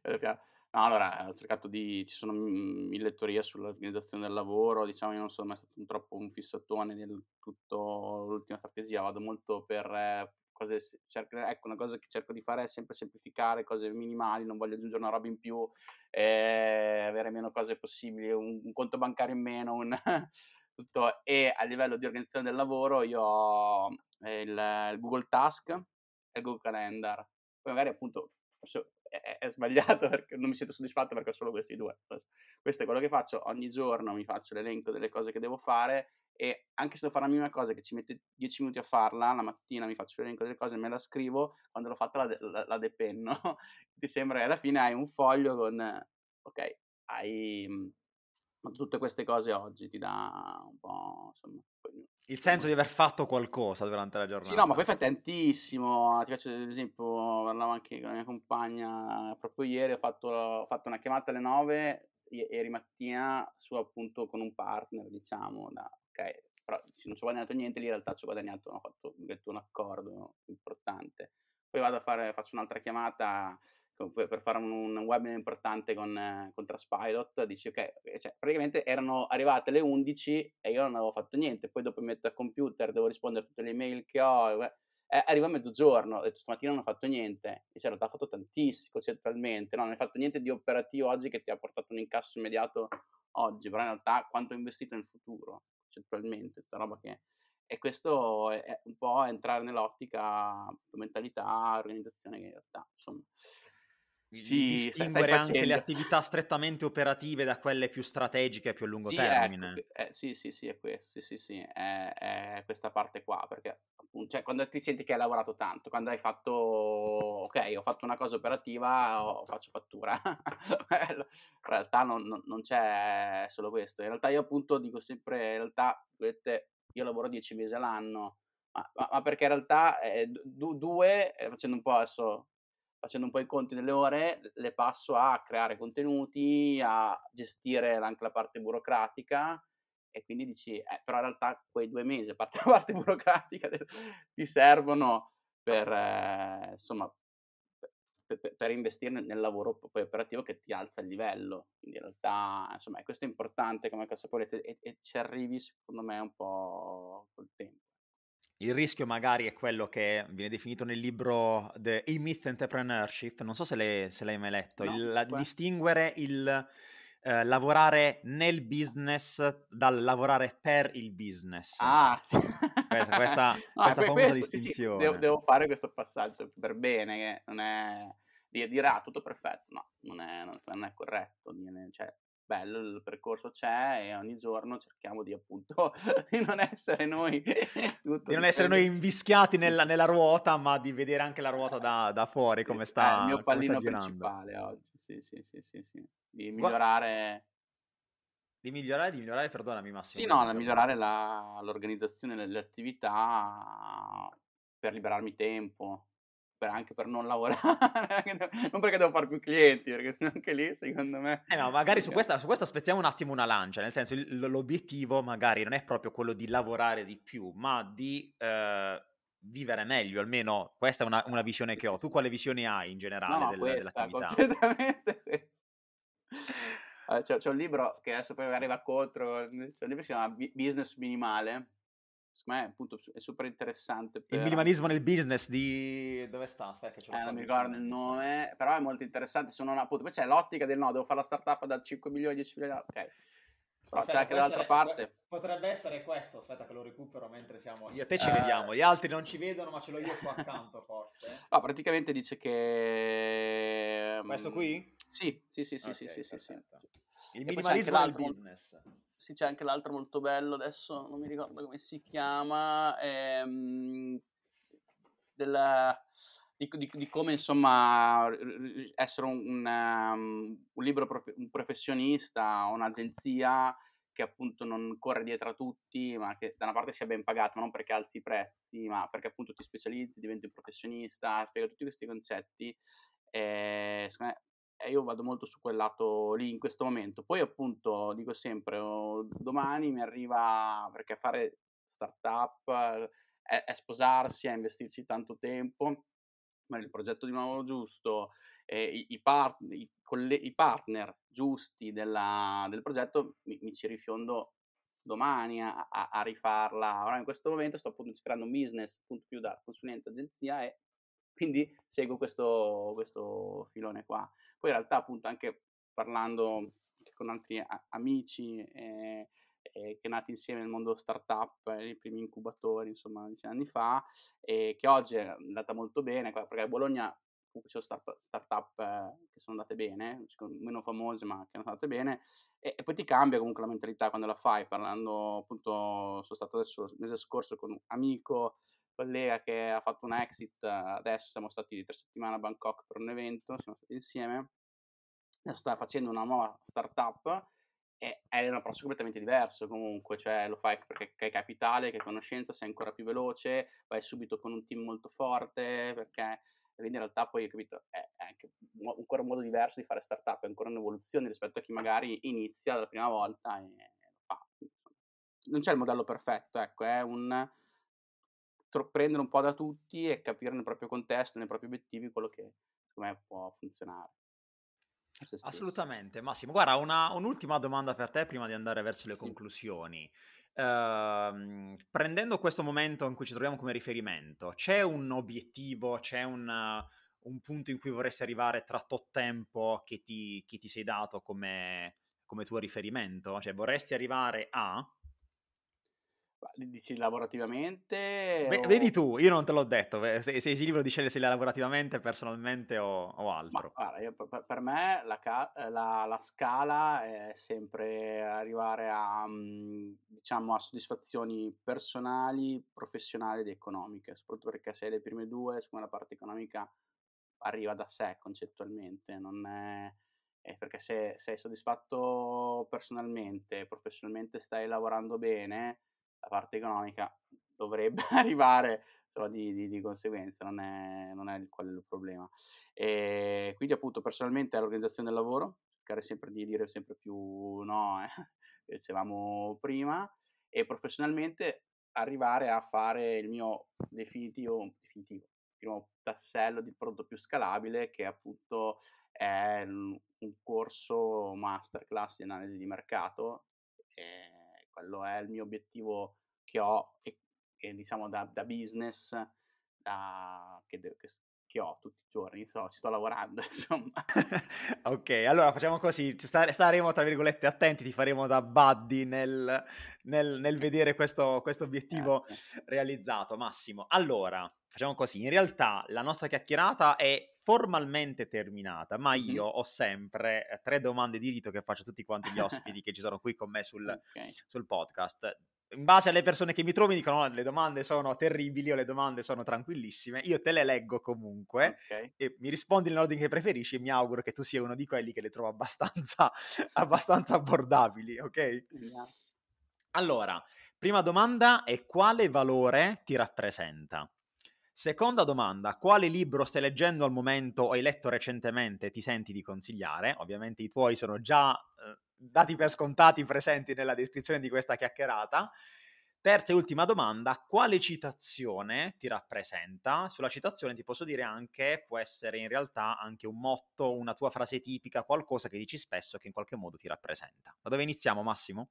Speaker 2: no, allora, ho cercato di... ci sono mille teorie sull'organizzazione del lavoro, diciamo io non sono mai stato un troppo un fissatone nel tutto l'ultima strategia, vado molto per... Cose, ecco, una cosa che cerco di fare è sempre semplificare cose minimali, non voglio aggiungere una roba in più, eh, avere meno cose possibili, un, un conto bancario in meno, un, tutto. E a livello di organizzazione del lavoro io ho eh, il, il, Google Task e il Google Calendar. Poi magari appunto è, è, sbagliato perché non mi sento soddisfatto perché ho solo questi due. Questo è quello che faccio, ogni giorno mi faccio l'elenco delle cose che devo fare e anche se devo fare la minima cosa che ci mette 10 minuti a farla, la mattina mi faccio l'elenco delle cose, me la scrivo, quando l'ho fatta la, la, la depenno. Ti sembra che alla fine hai un foglio con, ok, hai mhmm, tutte queste cose oggi, ti dà un po', insomma...
Speaker 1: il senso di aver fatto qualcosa durante la giornata.
Speaker 2: Sì, no, ma poi fai tantissimo. Ti faccio ad esempio, parlavo anche con la mia compagna proprio ieri, ho fatto, ho fatto una chiamata alle 9 ieri mattina su appunto con un partner, diciamo, da, però non ci ho guadagnato niente, lì in realtà ci ho guadagnato, ho fatto un accordo importante. Poi vado a fare, faccio un'altra chiamata per fare un, webinar importante con, con Traspilot, dici ok, cioè, praticamente erano arrivate le 11 e io non avevo fatto niente, poi dopo mi metto al computer, devo rispondere a tutte le email che ho, eh, arriva mezzogiorno, ho detto stamattina non ho fatto niente, e in realtà ho fatto tantissimo concettualmente, no, non hai fatto niente di operativo oggi che ti ha portato un incasso immediato oggi, però in realtà quanto ho investito nel futuro, concettualmente, questa roba che... E questo è un po' entrare nell'ottica, mentalità, organizzazione che in realtà, insomma,
Speaker 1: sì, distinguere anche le attività strettamente operative da quelle più strategiche più a lungo
Speaker 2: sì,
Speaker 1: termine.
Speaker 2: Ecco, eh, sì, sì, sì, è questo, sì, sì, sì, è, è questa parte qua, perché cioè, quando ti senti che hai lavorato tanto, quando hai fatto, ok, ho fatto una cosa operativa, ho, faccio fattura, in realtà non, non, non, c'è solo questo, in realtà io appunto dico sempre, in realtà, io lavoro dieci mesi all'anno, ma, ma, ma perché in realtà eh, due, eh, facendo un po' adesso facendo un po' i conti delle ore, le passo a creare contenuti, a gestire anche la parte burocratica e quindi dici, eh, però in realtà quei due mesi, a parte la parte burocratica, ti servono per, eh, insomma, per, per, investire nel, lavoro poi operativo che ti alza il livello. Quindi in realtà, insomma, questo è importante come consapevolezza e, e ci arrivi, secondo me, un po' col tempo.
Speaker 1: Il rischio magari è quello che viene definito nel libro The E-Myth Entrepreneurship, non so se, le, se l'hai mai letto, no, il, la, distinguere il eh, lavorare nel business dal lavorare per il business.
Speaker 2: Ah, sì.
Speaker 1: questa, questa, no, questa famosa questo, distinzione.
Speaker 2: Sì, sì. Devo, devo, fare questo passaggio per bene, che non è dire ah, tutto perfetto, no, non è, non è corretto, cioè, bello, il percorso c'è e ogni giorno cerchiamo di appunto di non essere noi
Speaker 1: di non essere noi invischiati nella, nella, ruota, ma di vedere anche la ruota da, da fuori come sta
Speaker 2: È il mio pallino principale oggi, sì, sì, sì, sì, sì. Di migliorare...
Speaker 1: Di migliorare, di migliorare, perdonami Massimo.
Speaker 2: Sì, no, di migliorare la, l'organizzazione delle attività per liberarmi tempo, per, anche per non lavorare, non perché devo fare più clienti, perché anche lì secondo me...
Speaker 1: Eh no, magari su questa, su questa spezziamo un attimo una lancia, nel senso l'obiettivo magari non è proprio quello di lavorare di più, ma di eh, vivere meglio, almeno questa è una, una visione sì, che sì, ho. Tu quale visione hai in generale
Speaker 2: no,
Speaker 1: del,
Speaker 2: questa, dell'attività? completamente c'è, c'è, un libro che adesso poi arriva contro, c'è un libro che si chiama Business Minimale, secondo me appunto è super interessante.
Speaker 1: Per... Il minimalismo nel business di... dove sta? Aspetta,
Speaker 2: che eh, non mi ricordo il nome, però è molto interessante se non appunto, poi c'è l'ottica del no, devo fare la startup da 5 milioni, 10 milioni, ok. Però aspetta, c'è anche dall'altra parte.
Speaker 1: Potrebbe essere questo, aspetta che lo recupero mentre siamo... Io e te ci eh... vediamo, gli altri non ci vedono ma ce l'ho io qua accanto forse.
Speaker 2: No, praticamente dice che...
Speaker 1: Questo qui?
Speaker 2: Sì, sì, sì, sì, okay, sì, sì, sì,
Speaker 1: Il minimalismo nel business
Speaker 2: sì, c'è anche l'altro molto bello, adesso non mi ricordo come si chiama, ehm, della, di, di, di, come insomma essere un, un, um, un libro prof, un professionista, un'agenzia che appunto non corre dietro a tutti, ma che da una parte sia ben pagato, ma non perché alzi i prezzi, ma perché appunto ti specializzi, diventi un professionista, spiega tutti questi concetti. E, secondo me e io vado molto su quel lato lì in questo momento. Poi appunto dico sempre, oh, domani mi arriva perché fare startup è, è sposarsi, è investirci tanto tempo, il progetto di nuovo giusto, eh, i, i, part, i, coll- i, partner giusti della, del progetto mi, mi, ci rifiondo domani a, a, a, rifarla. Ora in questo momento sto appunto creando un business appunto più da consulente agenzia e quindi seguo questo, questo filone qua. Poi in realtà appunto anche parlando con altri a- amici eh, eh, che nati insieme nel mondo startup, eh, i primi incubatori insomma dieci anni fa, e che oggi è andata molto bene, perché a Bologna ci sono start- startup eh, che sono andate bene, meno famose ma che sono andate bene, e, e, poi ti cambia comunque la mentalità quando la fai, parlando appunto, sono stato adesso il mese scorso con un amico collega che ha fatto un exit, adesso siamo stati tre settimane a Bangkok per un evento, siamo stati insieme, adesso sta facendo una nuova startup è, un approccio completamente diverso comunque, cioè lo fai perché hai capitale, che conoscenza, sei ancora più veloce, vai subito con un team molto forte, perché quindi in realtà poi, capito, è, è anche ancora un modo diverso di fare startup, è ancora un'evoluzione rispetto a chi magari inizia la prima volta e lo fa. Non c'è il modello perfetto, ecco, è un prendere un po' da tutti e capire nel proprio contesto, nei propri obiettivi quello che secondo me può funzionare.
Speaker 1: Assolutamente, Massimo. Guarda, una, un'ultima domanda per te prima di andare verso le sì. conclusioni. Uh, prendendo questo momento in cui ci troviamo come riferimento, c'è un obiettivo, c'è un, un punto in cui vorresti arrivare tra tot tempo che ti, che ti sei dato come, come tuo riferimento? Cioè vorresti arrivare a
Speaker 2: Dici lavorativamente?
Speaker 1: Beh, o... Vedi tu, io non te l'ho detto, se, sei libero di scegliere se lavorativamente, personalmente o, o altro.
Speaker 2: Ma, guarda, io, per me la, la, la, scala è sempre arrivare a, mm, diciamo, a soddisfazioni personali, professionali ed economiche, soprattutto perché se le prime due, siccome la parte economica arriva da sé concettualmente, non è... è perché se sei soddisfatto personalmente, professionalmente stai lavorando bene, la parte economica dovrebbe arrivare solo di, di, di conseguenza, non è, non è quello il problema. E quindi appunto personalmente l'organizzazione del lavoro, cercare sempre di dire sempre più no, eh, che dicevamo prima, e professionalmente arrivare a fare il mio definitivo, definitivo primo tassello di prodotto più scalabile che appunto è un corso masterclass di analisi di mercato. E quello è il mio obiettivo che ho e, e diciamo da, da business da, che, che, che, ho tutti i giorni, so, ci sto lavorando insomma.
Speaker 1: ok, allora facciamo così, staremo tra virgolette attenti, ti faremo da buddy nel, nel, nel vedere questo, questo obiettivo eh, realizzato, Massimo. Allora, facciamo così, in realtà la nostra chiacchierata è formalmente terminata, ma io mm-hmm. ho sempre eh, tre domande di rito che faccio a tutti quanti gli ospiti che ci sono qui con me sul, okay. sul podcast. In base alle persone che mi trovi dicono no, le domande sono terribili o le domande sono tranquillissime, io te le leggo comunque okay. e mi rispondi nell'ordine che preferisci e mi auguro che tu sia uno di quelli che le trovo abbastanza, abbastanza abbordabili, ok? Yeah. Allora, prima domanda è quale valore ti rappresenta? Seconda domanda, quale libro stai leggendo al momento o hai letto recentemente ti senti di consigliare? Ovviamente i tuoi sono già eh, dati per scontati presenti nella descrizione di questa chiacchierata. Terza e ultima domanda, quale citazione ti rappresenta? Sulla citazione ti posso dire anche, può essere in realtà anche un motto, una tua frase tipica, qualcosa che dici spesso che in qualche modo ti rappresenta. Da dove iniziamo Massimo?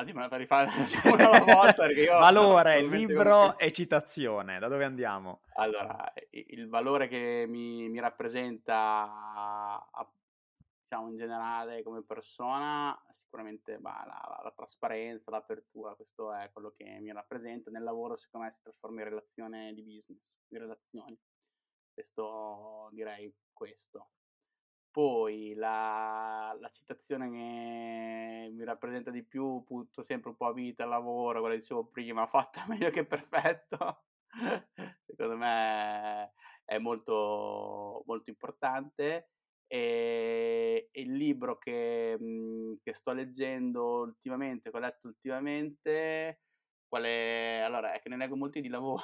Speaker 2: Ah, dimmi per rifare una volta io
Speaker 1: Valore, libro e citazione, da dove andiamo?
Speaker 2: Allora, il valore che mi, mi rappresenta, diciamo in generale come persona, sicuramente bah, la, la, trasparenza, l'apertura, questo è quello che mi rappresenta. Nel lavoro, secondo me, si trasforma in relazione di business, in relazioni. Questo direi questo. Poi la, la citazione che mi rappresenta di più, butto sempre un po' a vita, lavoro, quello che dicevo prima, fatta meglio che perfetto, secondo me è molto, molto importante. E, e il libro che, mhmm, che, sto leggendo ultimamente, che ho letto ultimamente, quale, allora è che ne leggo molti di lavoro,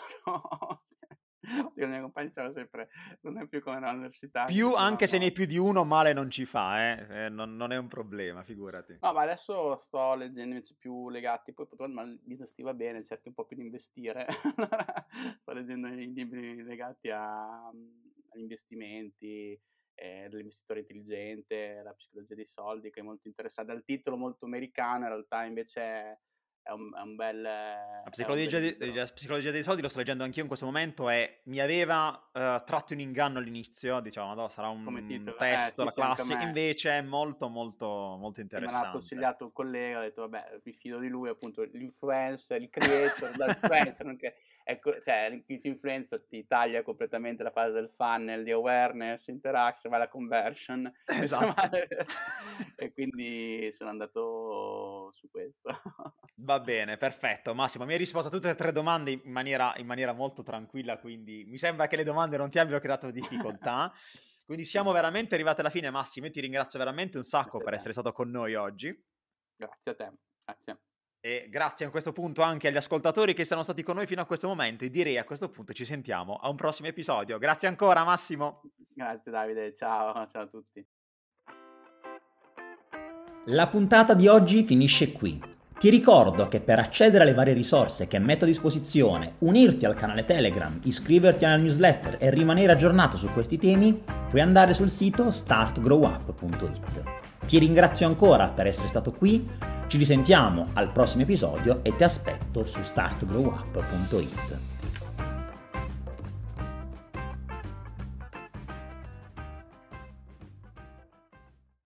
Speaker 2: i miei compagni dicevano sempre, non è più come all'università.
Speaker 1: Più, anche no, se ne hai più di uno, male non ci fa, eh? Eh, non, non, è un problema, figurati.
Speaker 2: No, ma adesso sto leggendo invece più legati, poi ma il business ti va bene, cerchi un po' più di investire. sto leggendo i libri legati a, agli investimenti, eh, dell'investitore intelligente, la psicologia dei soldi, che è molto interessante. Dal titolo molto americano, in realtà invece... È, è un, è un bel...
Speaker 1: La psicologia, bel di, la psicologia, dei soldi lo sto leggendo anch'io in questo momento e mi aveva uh, tratto in inganno all'inizio, diciamo, no, sarà un testo, eh, la sì, classe, invece è molto molto molto interessante. Sì, me
Speaker 2: l'ha consigliato un collega, ho detto vabbè, mi fido di lui, appunto, l'influencer, il creator, l'influencer, nonché ecco, cioè, l'influenza ti taglia completamente la fase del funnel, di awareness, interaction, va la conversion. Esatto. e quindi sono andato su questo.
Speaker 1: Va bene, perfetto. Massimo, mi hai risposto a tutte e tre domande in maniera, in maniera molto tranquilla, quindi mi sembra che le domande non ti abbiano creato difficoltà. quindi siamo veramente arrivati alla fine, Massimo. Io ti ringrazio veramente un sacco per essere stato con noi oggi.
Speaker 2: Grazie a te, grazie.
Speaker 1: E grazie a questo punto anche agli ascoltatori che sono stati con noi fino a questo momento e direi a questo punto ci sentiamo a un prossimo episodio. Grazie ancora Massimo.
Speaker 2: Grazie Davide, ciao, ciao a tutti.
Speaker 1: La puntata di oggi finisce qui. Ti ricordo che per accedere alle varie risorse che metto a disposizione, unirti al canale Telegram, iscriverti alla newsletter e rimanere aggiornato su questi temi, puoi andare sul sito startgrowup.it. Ti ringrazio ancora per essere stato qui, ci risentiamo al prossimo episodio e ti aspetto su startgrowup.it.